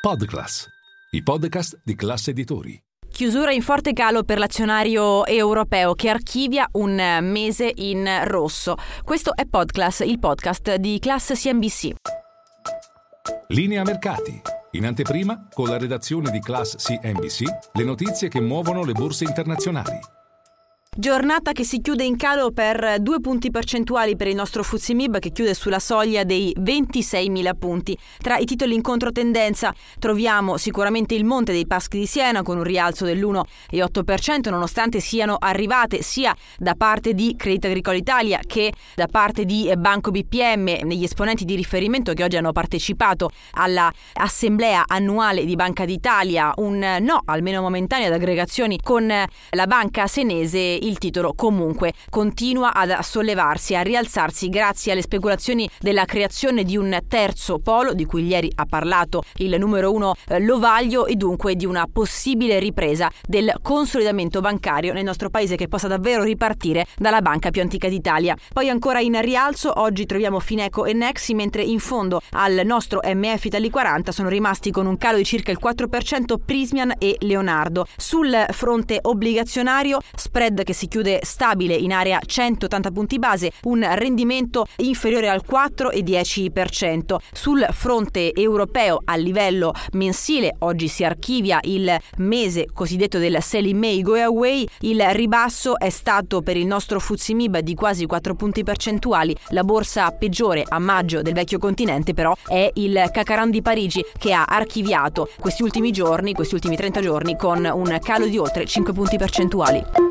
Podclass, i podcast di classe editori. Chiusura in forte calo per l'azionario europeo che archivia un mese in rosso. Questo è Podclass, il podcast di Class CNBC. Linea mercati. In anteprima, con la redazione di Class CNBC, le notizie che muovono le borse internazionali. Giornata che si chiude in calo per due punti percentuali per il nostro Fuzimib che chiude sulla soglia dei 26.000 punti. Tra i titoli in controtendenza troviamo sicuramente il Monte dei Paschi di Siena con un rialzo dell'1,8% nonostante siano arrivate sia da parte di Credit Agricole Italia che da parte di Banco BPM negli esponenti di riferimento che oggi hanno partecipato alla assemblea annuale di Banca d'Italia un no almeno momentaneo ad aggregazioni con la banca senese il titolo comunque continua ad sollevarsi, a rialzarsi grazie alle speculazioni della creazione di un terzo polo di cui ieri ha parlato il numero uno eh, Lovaglio e dunque di una possibile ripresa del consolidamento bancario nel nostro paese che possa davvero ripartire dalla banca più antica d'Italia. Poi ancora in rialzo oggi troviamo Fineco e Nexi mentre in fondo al nostro MF Italy 40 sono rimasti con un calo di circa il 4% Prismian e Leonardo. Sul fronte obbligazionario spread che che si chiude stabile in area 180 punti base, un rendimento inferiore al 4,10%. Sul fronte europeo a livello mensile, oggi si archivia il mese cosiddetto del Selling May Go Away, il ribasso è stato per il nostro Fuzimib di quasi 4 punti percentuali. La borsa peggiore a maggio del vecchio continente però è il Cacaran di Parigi che ha archiviato questi ultimi giorni, questi ultimi 30 giorni con un calo di oltre 5 punti percentuali.